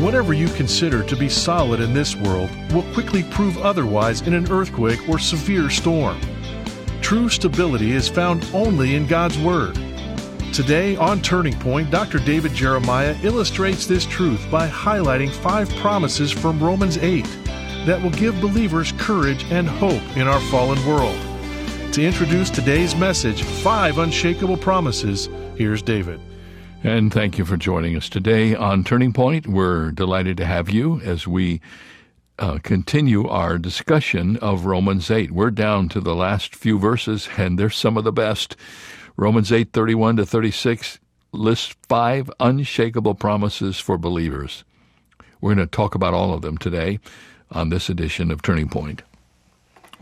Whatever you consider to be solid in this world will quickly prove otherwise in an earthquake or severe storm. True stability is found only in God's Word. Today on Turning Point, Dr. David Jeremiah illustrates this truth by highlighting five promises from Romans 8 that will give believers courage and hope in our fallen world. To introduce today's message, Five Unshakable Promises, here's David. And thank you for joining us today on Turning Point. We're delighted to have you as we uh, continue our discussion of Romans 8. We're down to the last few verses, and they're some of the best. Romans 8 31 to 36 lists five unshakable promises for believers. We're going to talk about all of them today on this edition of Turning Point.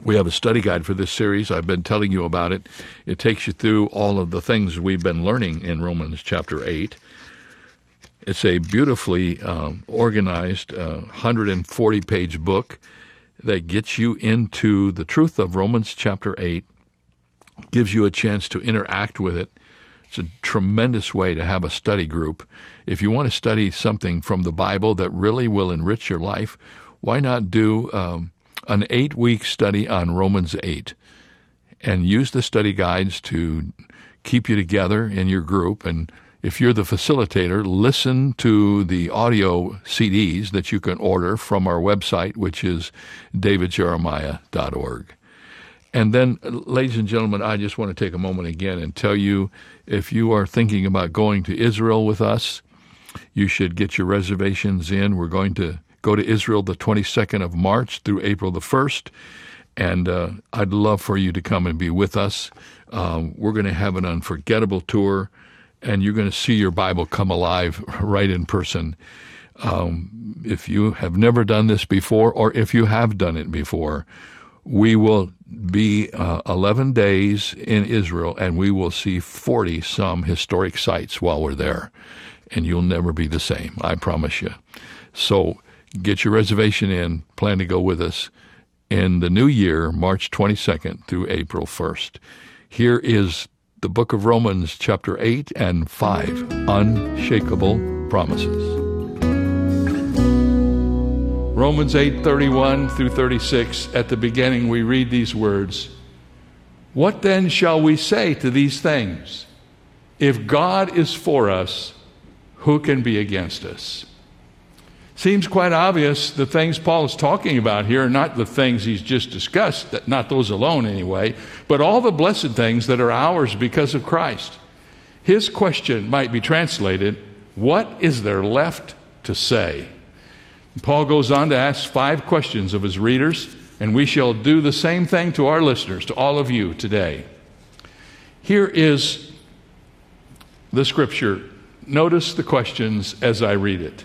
We have a study guide for this series. I've been telling you about it. It takes you through all of the things we've been learning in Romans chapter 8. It's a beautifully um, organized uh, 140 page book that gets you into the truth of Romans chapter 8, gives you a chance to interact with it. It's a tremendous way to have a study group. If you want to study something from the Bible that really will enrich your life, why not do um, an eight week study on Romans 8 and use the study guides to keep you together in your group? And if you're the facilitator, listen to the audio CDs that you can order from our website, which is davidjeremiah.org. And then, ladies and gentlemen, I just want to take a moment again and tell you if you are thinking about going to Israel with us, you should get your reservations in. We're going to go to Israel the 22nd of March through April the 1st. And uh, I'd love for you to come and be with us. Um, we're going to have an unforgettable tour, and you're going to see your Bible come alive right in person. Um, if you have never done this before, or if you have done it before, we will be uh, 11 days in Israel and we will see 40 some historic sites while we're there. And you'll never be the same, I promise you. So Get your reservation in. Plan to go with us in the new year, March 22nd through April 1st. Here is the book of Romans, chapter 8 and 5 Unshakable Promises. Romans 8:31 through 36 at the beginning we read these words What then shall we say to these things If God is for us who can be against us Seems quite obvious the things Paul is talking about here are not the things he's just discussed, not those alone anyway, but all the blessed things that are ours because of Christ. His question might be translated, What is there left to say? Paul goes on to ask five questions of his readers, and we shall do the same thing to our listeners, to all of you today. Here is the scripture. Notice the questions as I read it.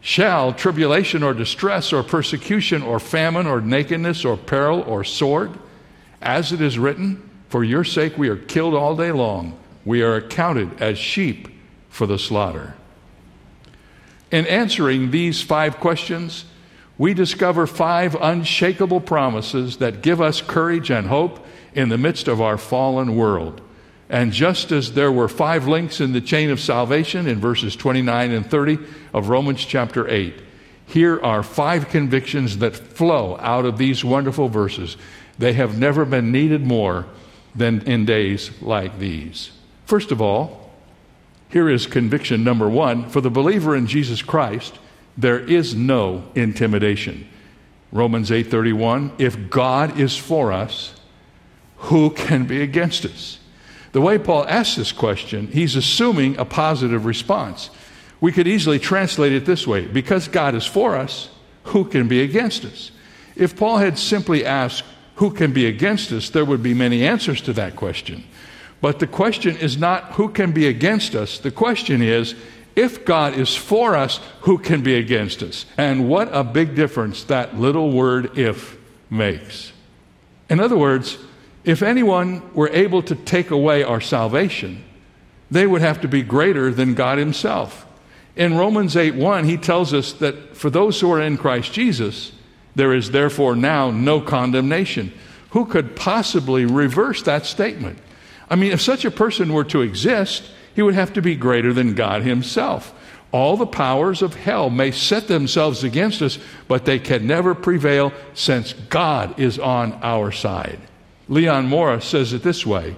Shall tribulation or distress or persecution or famine or nakedness or peril or sword, as it is written, for your sake we are killed all day long, we are accounted as sheep for the slaughter. In answering these five questions, we discover five unshakable promises that give us courage and hope in the midst of our fallen world. And just as there were five links in the chain of salvation in verses 29 and 30 of Romans chapter 8, here are five convictions that flow out of these wonderful verses. They have never been needed more than in days like these. First of all, here is conviction number one for the believer in Jesus Christ, there is no intimidation. Romans 8:31 If God is for us, who can be against us? The way Paul asks this question, he's assuming a positive response. We could easily translate it this way because God is for us, who can be against us? If Paul had simply asked, who can be against us, there would be many answers to that question. But the question is not who can be against us. The question is, If God is for us, who can be against us? And what a big difference that little word if makes. In other words, if anyone were able to take away our salvation, they would have to be greater than God Himself. In Romans 8 1, he tells us that for those who are in Christ Jesus, there is therefore now no condemnation. Who could possibly reverse that statement? I mean, if such a person were to exist, he would have to be greater than God Himself. All the powers of hell may set themselves against us, but they can never prevail since God is on our side. Leon Morris says it this way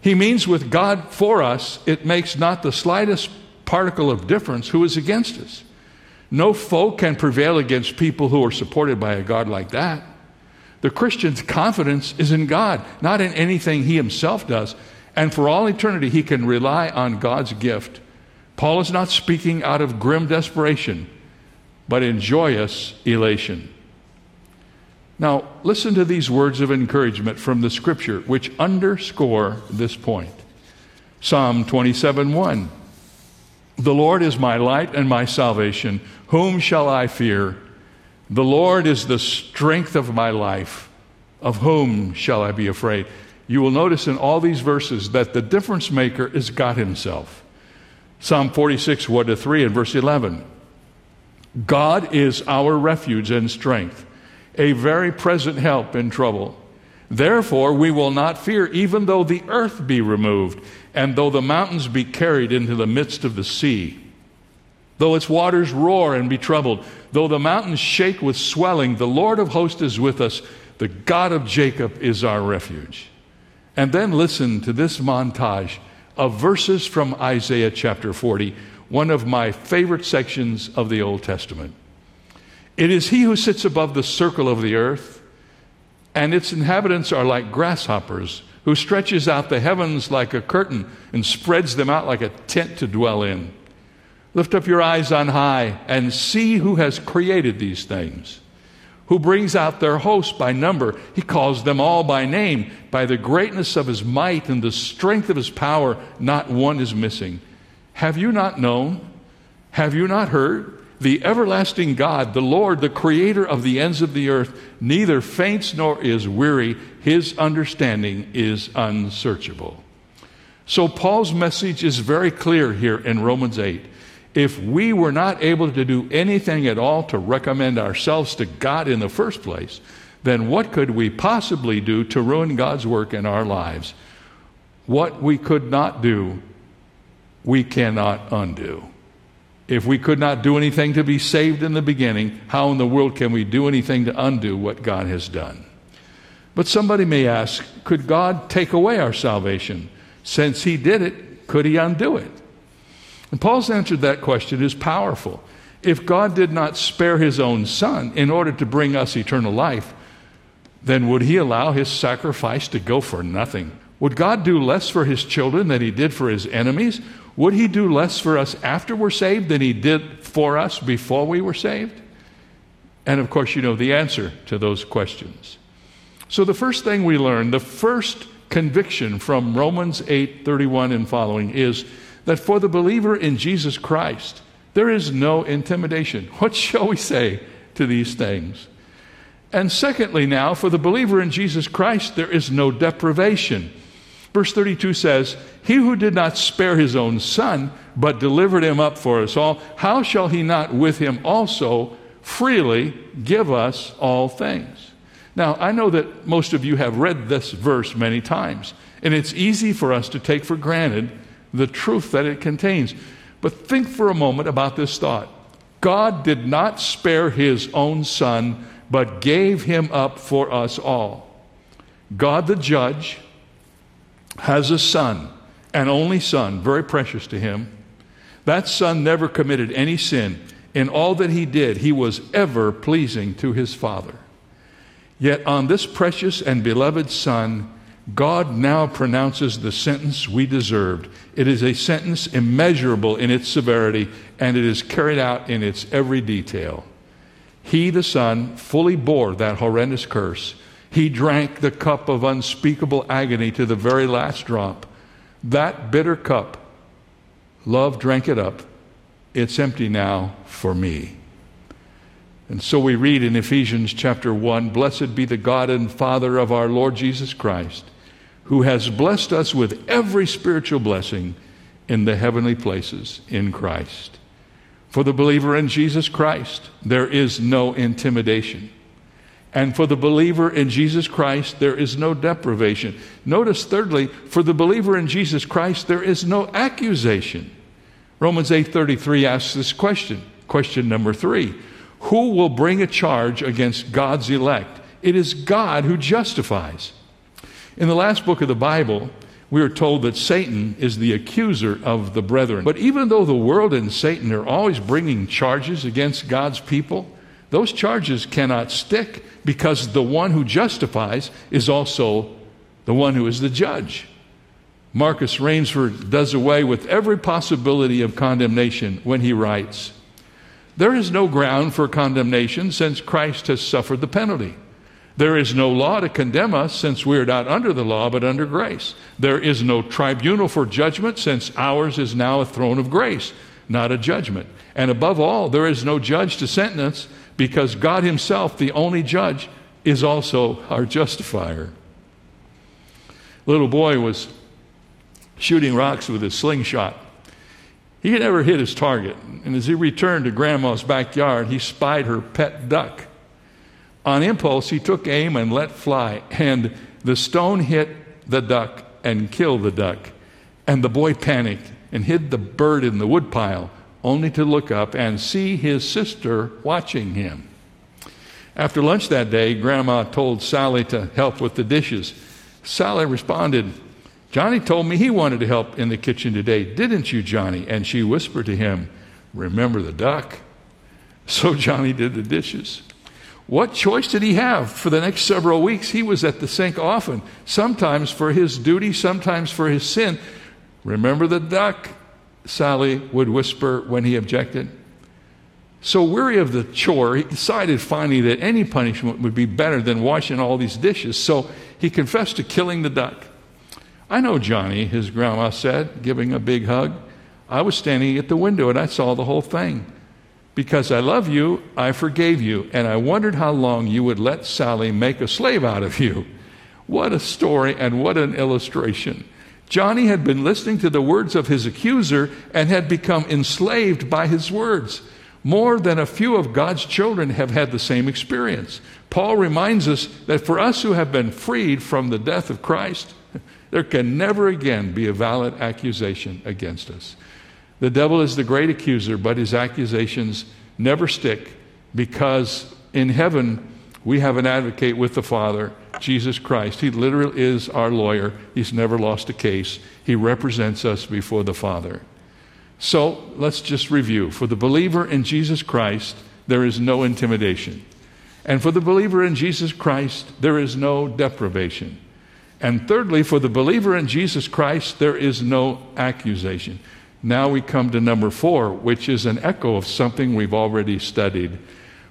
He means with God for us, it makes not the slightest particle of difference who is against us. No foe can prevail against people who are supported by a God like that. The Christian's confidence is in God, not in anything he himself does. And for all eternity, he can rely on God's gift. Paul is not speaking out of grim desperation, but in joyous elation. Now, listen to these words of encouragement from the scripture, which underscore this point. Psalm 27 1. The Lord is my light and my salvation. Whom shall I fear? The Lord is the strength of my life. Of whom shall I be afraid? You will notice in all these verses that the difference maker is God Himself. Psalm 46, 1 to 3, and verse 11. God is our refuge and strength, a very present help in trouble. Therefore, we will not fear, even though the earth be removed, and though the mountains be carried into the midst of the sea. Though its waters roar and be troubled, though the mountains shake with swelling, the Lord of hosts is with us. The God of Jacob is our refuge. And then listen to this montage of verses from Isaiah chapter 40, one of my favorite sections of the Old Testament. It is he who sits above the circle of the earth and its inhabitants are like grasshoppers, who stretches out the heavens like a curtain and spreads them out like a tent to dwell in. Lift up your eyes on high and see who has created these things, who brings out their host by number. He calls them all by name. By the greatness of his might and the strength of his power, not one is missing. Have you not known? Have you not heard? The everlasting God, the Lord, the creator of the ends of the earth, neither faints nor is weary. His understanding is unsearchable. So, Paul's message is very clear here in Romans 8. If we were not able to do anything at all to recommend ourselves to God in the first place, then what could we possibly do to ruin God's work in our lives? What we could not do, we cannot undo. If we could not do anything to be saved in the beginning, how in the world can we do anything to undo what God has done? But somebody may ask, could God take away our salvation? Since He did it, could He undo it? And Paul's answer to that question is powerful. If God did not spare His own Son in order to bring us eternal life, then would He allow His sacrifice to go for nothing? Would God do less for His children than He did for His enemies? Would he do less for us after we're saved than he did for us before we were saved? And of course, you know the answer to those questions. So the first thing we learn, the first conviction from Romans 8:31 and following is that for the believer in Jesus Christ, there is no intimidation. What shall we say to these things? And secondly, now, for the believer in Jesus Christ, there is no deprivation. Verse 32 says, He who did not spare his own son, but delivered him up for us all, how shall he not with him also freely give us all things? Now, I know that most of you have read this verse many times, and it's easy for us to take for granted the truth that it contains. But think for a moment about this thought God did not spare his own son, but gave him up for us all. God the judge, has a son, an only son, very precious to him. That son never committed any sin. In all that he did, he was ever pleasing to his Father. Yet on this precious and beloved Son, God now pronounces the sentence we deserved. It is a sentence immeasurable in its severity, and it is carried out in its every detail. He, the Son, fully bore that horrendous curse he drank the cup of unspeakable agony to the very last drop. That bitter cup Love drank it up. It's empty now for me. And so we read in Ephesians chapter 1 Blessed be the God and Father of our Lord Jesus Christ, who has blessed us with every spiritual blessing in the heavenly places in Christ. For the believer in Jesus Christ, there is no intimidation. And for the believer in Jesus Christ, there is no deprivation. Notice, thirdly, for the believer in Jesus Christ, there is no accusation. Romans 8:33 asks this question. Question number 3. Who will bring a charge against God's elect? It is God who justifies. In the last book of the Bible, we are told that Satan is the accuser of the brethren. But even though the world and Satan are always bringing charges against God's people, those charges cannot stick because the one who justifies is also the one who is the judge. Marcus Rainsford does away with every possibility of condemnation when he writes There is no ground for condemnation since Christ has suffered the penalty. There is no law to condemn us since we are not under the law but under grace. There is no tribunal for judgment since ours is now a throne of grace, not a judgment. And above all, there is no judge to sentence because God Himself, the only judge, is also our justifier. Little boy was shooting rocks with his slingshot. He never hit his target, and as he returned to Grandma's backyard, he spied her pet duck. On impulse, he took aim and let fly, and the stone hit the duck and killed the duck. And the boy panicked and hid the bird in the woodpile, only to look up and see his sister watching him. After lunch that day, Grandma told Sally to help with the dishes. Sally responded, Johnny told me he wanted to help in the kitchen today, didn't you, Johnny? And she whispered to him, Remember the duck? So Johnny did the dishes. What choice did he have for the next several weeks? He was at the sink often, sometimes for his duty, sometimes for his sin. Remember the duck? Sally would whisper when he objected. So weary of the chore, he decided finally that any punishment would be better than washing all these dishes. So he confessed to killing the duck. I know Johnny, his grandma said, giving a big hug. I was standing at the window and I saw the whole thing. Because I love you, I forgave you, and I wondered how long you would let Sally make a slave out of you. What a story and what an illustration. Johnny had been listening to the words of his accuser and had become enslaved by his words. More than a few of God's children have had the same experience. Paul reminds us that for us who have been freed from the death of Christ, there can never again be a valid accusation against us. The devil is the great accuser, but his accusations never stick because in heaven we have an advocate with the Father, Jesus Christ. He literally is our lawyer. He's never lost a case. He represents us before the Father. So let's just review. For the believer in Jesus Christ, there is no intimidation. And for the believer in Jesus Christ, there is no deprivation. And thirdly, for the believer in Jesus Christ, there is no accusation. Now we come to number four, which is an echo of something we've already studied.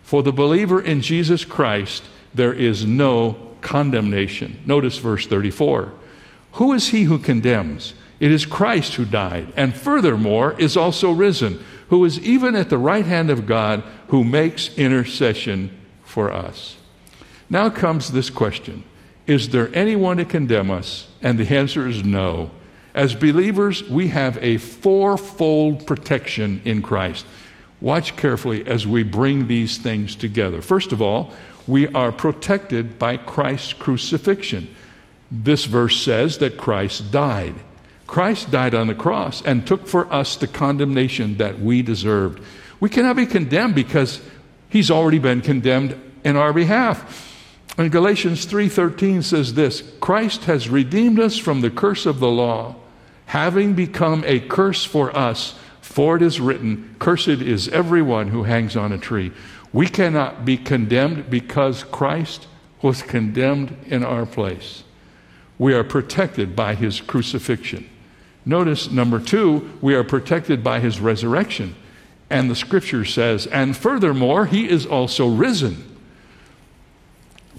For the believer in Jesus Christ, there is no condemnation. Notice verse 34. Who is he who condemns? It is Christ who died, and furthermore is also risen, who is even at the right hand of God, who makes intercession for us. Now comes this question Is there anyone to condemn us? And the answer is no. As believers, we have a fourfold protection in Christ. Watch carefully as we bring these things together. First of all, we are protected by Christ's crucifixion. This verse says that Christ died. Christ died on the cross and took for us the condemnation that we deserved. We cannot be condemned because he's already been condemned in our behalf. And Galatians 3:13 says this, Christ has redeemed us from the curse of the law having become a curse for us, for it is written, Cursed is everyone who hangs on a tree. We cannot be condemned because Christ was condemned in our place. We are protected by his crucifixion. Notice number two, we are protected by his resurrection. And the scripture says, and furthermore, he is also risen.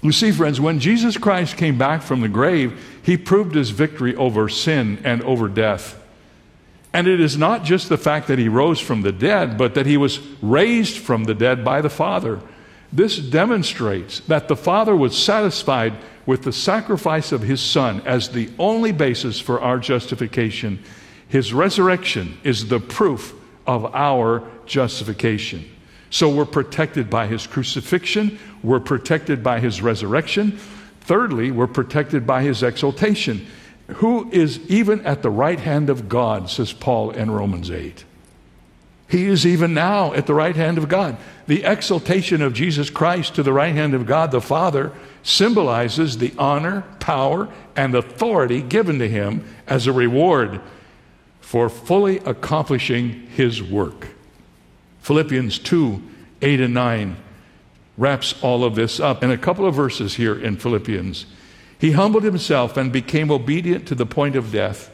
You see, friends, when Jesus Christ came back from the grave, he proved his victory over sin and over death. And it is not just the fact that he rose from the dead, but that he was raised from the dead by the Father. This demonstrates that the Father was satisfied with the sacrifice of his Son as the only basis for our justification. His resurrection is the proof of our justification. So we're protected by his crucifixion, we're protected by his resurrection. Thirdly, we're protected by his exaltation who is even at the right hand of God, says Paul in Romans 8. He is even now at the right hand of God. The exaltation of Jesus Christ to the right hand of God the Father symbolizes the honor, power, and authority given to him as a reward for fully accomplishing his work. Philippians 2 8 and 9 wraps all of this up in a couple of verses here in Philippians. He humbled himself and became obedient to the point of death,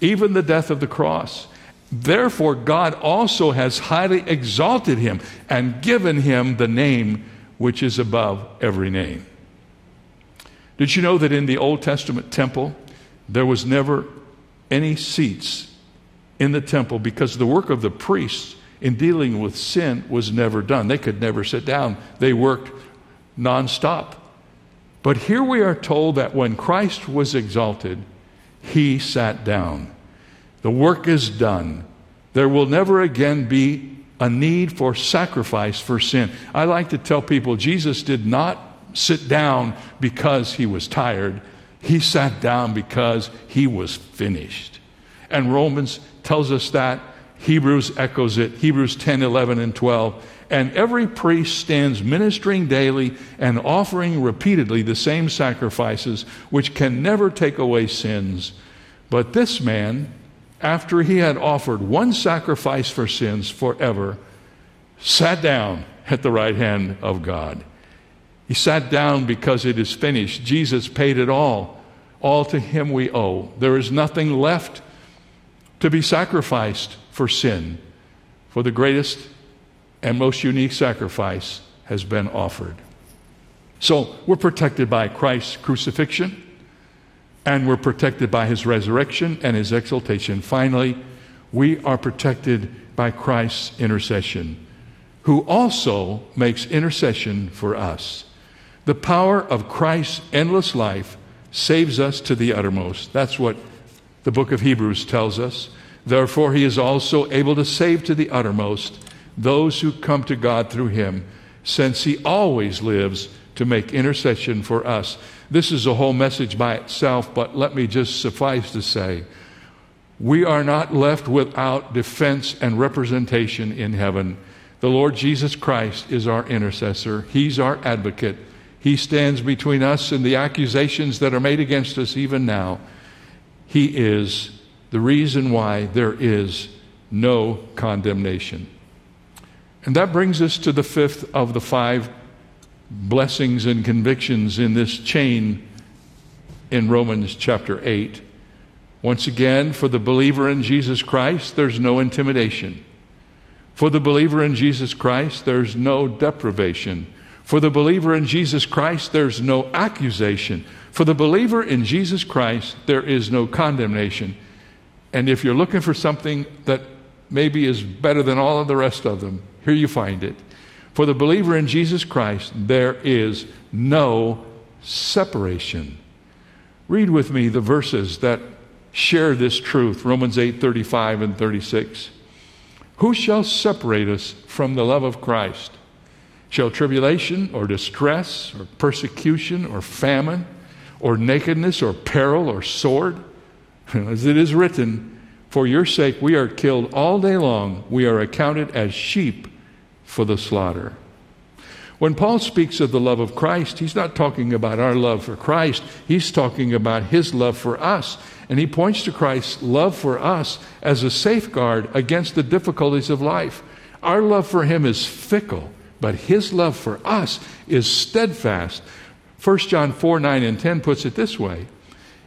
even the death of the cross. Therefore, God also has highly exalted him and given him the name which is above every name. Did you know that in the Old Testament temple, there was never any seats in the temple because the work of the priests in dealing with sin was never done? They could never sit down, they worked nonstop. But here we are told that when Christ was exalted, he sat down. The work is done. There will never again be a need for sacrifice for sin. I like to tell people Jesus did not sit down because he was tired. He sat down because he was finished. And Romans tells us that. Hebrews echoes it. Hebrews 10, 11, and 12. And every priest stands ministering daily and offering repeatedly the same sacrifices, which can never take away sins. But this man, after he had offered one sacrifice for sins forever, sat down at the right hand of God. He sat down because it is finished. Jesus paid it all. All to him we owe. There is nothing left to be sacrificed for sin. For the greatest and most unique sacrifice has been offered. So we're protected by Christ's crucifixion, and we're protected by his resurrection and his exaltation. Finally, we are protected by Christ's intercession, who also makes intercession for us. The power of Christ's endless life saves us to the uttermost. That's what the book of Hebrews tells us. Therefore, he is also able to save to the uttermost those who come to God through him, since he always lives to make intercession for us. This is a whole message by itself, but let me just suffice to say we are not left without defense and representation in heaven. The Lord Jesus Christ is our intercessor, He's our advocate. He stands between us and the accusations that are made against us even now. He is the reason why there is no condemnation. And that brings us to the fifth of the five blessings and convictions in this chain in Romans chapter 8. Once again, for the believer in Jesus Christ, there's no intimidation. For the believer in Jesus Christ, there's no deprivation. For the believer in Jesus Christ, there's no accusation. For the believer in Jesus Christ, there is no condemnation. And if you're looking for something that maybe is better than all of the rest of them, here you find it. For the believer in Jesus Christ, there is no separation. Read with me the verses that share this truth Romans 8 35 and 36. Who shall separate us from the love of Christ? Shall tribulation or distress or persecution or famine or nakedness or peril or sword? As it is written, For your sake we are killed all day long, we are accounted as sheep for the slaughter. When Paul speaks of the love of Christ, he's not talking about our love for Christ, he's talking about his love for us. And he points to Christ's love for us as a safeguard against the difficulties of life. Our love for him is fickle, but his love for us is steadfast. 1 John 4 9 and 10 puts it this way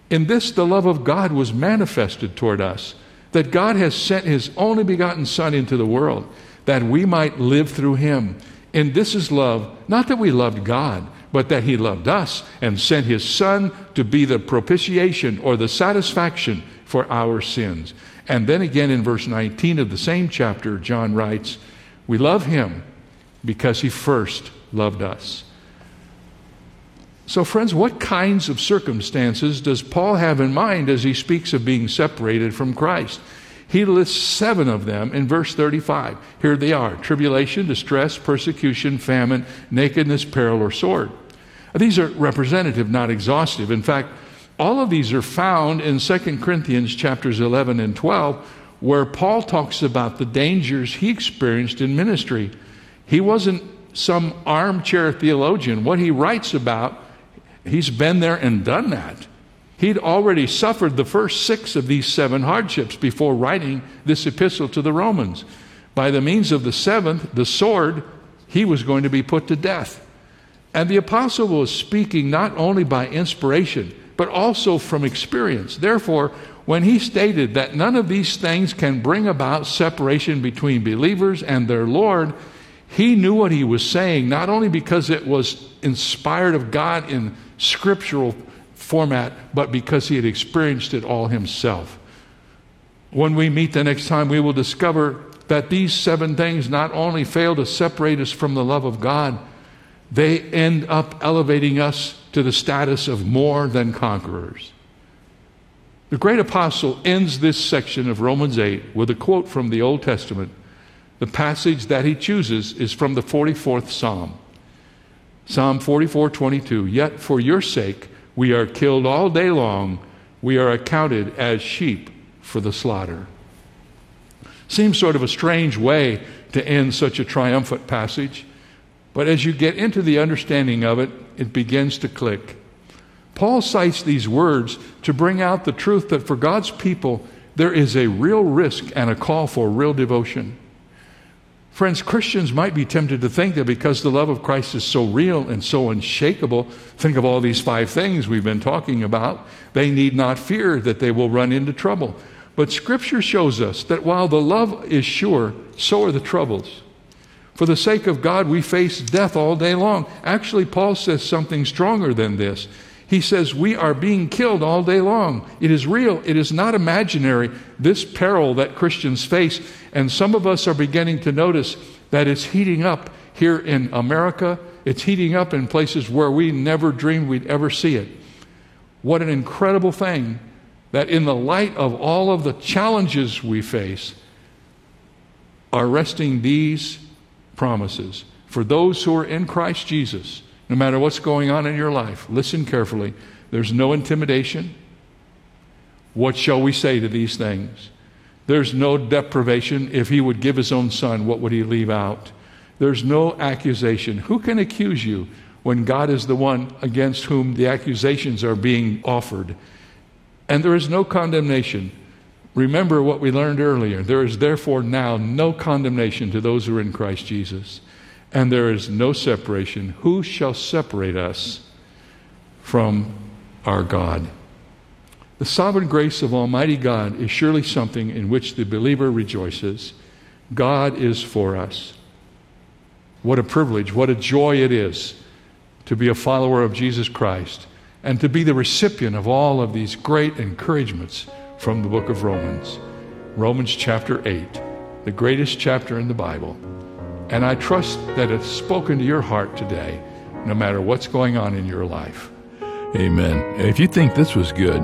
In this, the love of God was manifested toward us, that God has sent his only begotten Son into the world that we might live through him. And this is love, not that we loved God, but that he loved us and sent his Son to be the propitiation or the satisfaction for our sins. And then again in verse 19 of the same chapter, John writes, We love him because he first loved us. So, friends, what kinds of circumstances does Paul have in mind as he speaks of being separated from Christ? He lists seven of them in verse 35. Here they are tribulation, distress, persecution, famine, nakedness, peril, or sword. These are representative, not exhaustive. In fact, all of these are found in 2 Corinthians chapters 11 and 12, where Paul talks about the dangers he experienced in ministry. He wasn't some armchair theologian. What he writes about, he's been there and done that. He'd already suffered the first six of these seven hardships before writing this epistle to the Romans. By the means of the seventh, the sword, he was going to be put to death. And the apostle was speaking not only by inspiration, but also from experience. Therefore, when he stated that none of these things can bring about separation between believers and their Lord, he knew what he was saying, not only because it was inspired of God in scriptural format, but because he had experienced it all himself. When we meet the next time, we will discover that these seven things not only fail to separate us from the love of God, they end up elevating us to the status of more than conquerors. The great apostle ends this section of Romans 8 with a quote from the Old Testament. The passage that he chooses is from the 44th Psalm. Psalm 44:22. Yet for your sake we are killed all day long, we are accounted as sheep for the slaughter. Seems sort of a strange way to end such a triumphant passage. But as you get into the understanding of it, it begins to click. Paul cites these words to bring out the truth that for God's people, there is a real risk and a call for real devotion. Friends, Christians might be tempted to think that because the love of Christ is so real and so unshakable, think of all these five things we've been talking about, they need not fear that they will run into trouble. But Scripture shows us that while the love is sure, so are the troubles. For the sake of God, we face death all day long. Actually, Paul says something stronger than this. He says, We are being killed all day long. It is real, it is not imaginary, this peril that Christians face. And some of us are beginning to notice that it's heating up here in America. It's heating up in places where we never dreamed we'd ever see it. What an incredible thing that, in the light of all of the challenges we face, are resting these promises. For those who are in Christ Jesus, no matter what's going on in your life, listen carefully. There's no intimidation. What shall we say to these things? There's no deprivation. If he would give his own son, what would he leave out? There's no accusation. Who can accuse you when God is the one against whom the accusations are being offered? And there is no condemnation. Remember what we learned earlier. There is therefore now no condemnation to those who are in Christ Jesus, and there is no separation. Who shall separate us from our God? The sovereign grace of Almighty God is surely something in which the believer rejoices. God is for us. What a privilege, what a joy it is to be a follower of Jesus Christ and to be the recipient of all of these great encouragements from the book of Romans, Romans chapter 8, the greatest chapter in the Bible. And I trust that it's spoken to your heart today, no matter what's going on in your life. Amen. If you think this was good,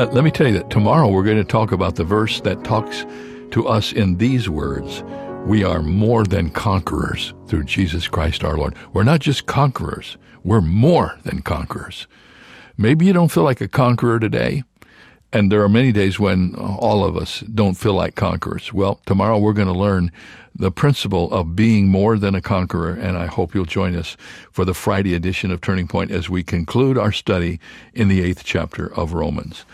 uh, let me tell you that tomorrow we're going to talk about the verse that talks to us in these words We are more than conquerors through Jesus Christ our Lord. We're not just conquerors, we're more than conquerors. Maybe you don't feel like a conqueror today. And there are many days when all of us don't feel like conquerors. Well, tomorrow we're going to learn the principle of being more than a conqueror, and I hope you'll join us for the Friday edition of Turning Point as we conclude our study in the eighth chapter of Romans.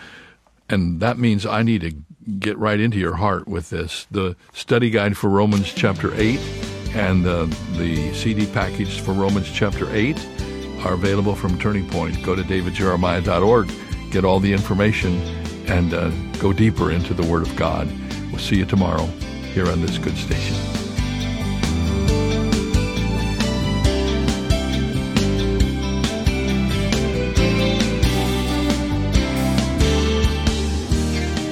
And that means I need to get right into your heart with this. The study guide for Romans chapter 8 and uh, the CD package for Romans chapter 8 are available from Turning Point. Go to davidjeremiah.org, get all the information and uh, go deeper into the Word of God. We'll see you tomorrow here on this good station.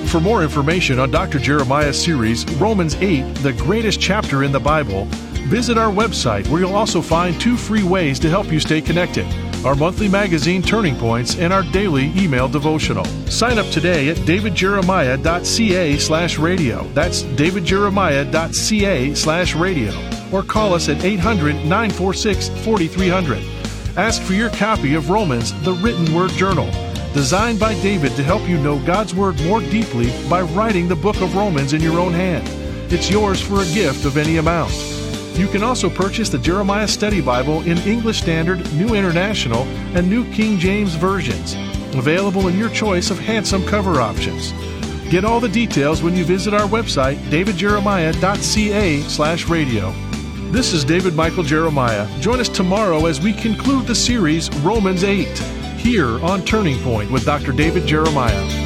For more information on Dr. Jeremiah's series, Romans 8, the greatest chapter in the Bible, visit our website where you'll also find two free ways to help you stay connected our monthly magazine Turning Points and our daily email devotional. Sign up today at davidjeremiah.ca slash radio. That's davidjeremiah.ca slash radio. Or call us at 800 946 4300. Ask for your copy of Romans, the written word journal designed by David to help you know God's Word more deeply by writing the book of Romans in your own hand. It's yours for a gift of any amount. You can also purchase the Jeremiah Study Bible in English Standard, New International, and New King James versions, available in your choice of handsome cover options. Get all the details when you visit our website, davidjeremiah.ca/radio. This is David Michael Jeremiah. Join us tomorrow as we conclude the series Romans 8 here on Turning Point with Dr. David Jeremiah.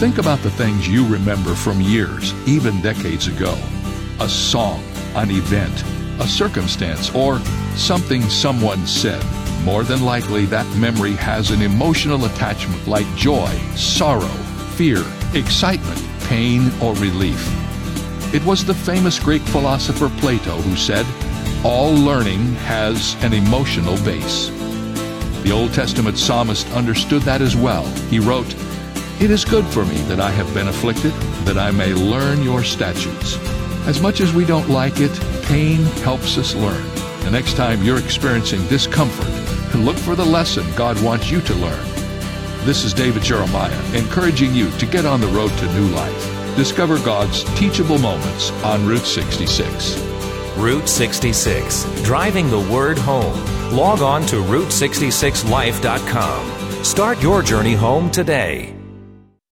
Think about the things you remember from years, even decades ago. A song, an event, a circumstance, or something someone said. More than likely, that memory has an emotional attachment like joy, sorrow, fear, excitement, pain, or relief. It was the famous Greek philosopher Plato who said, All learning has an emotional base. The Old Testament psalmist understood that as well. He wrote, It is good for me that I have been afflicted, that I may learn your statutes. As much as we don't like it, pain helps us learn. The next time you're experiencing discomfort, look for the lesson God wants you to learn. This is David Jeremiah, encouraging you to get on the road to new life. Discover God's teachable moments on Route 66. Route 66, driving the word home. Log on to Route66Life.com. Start your journey home today.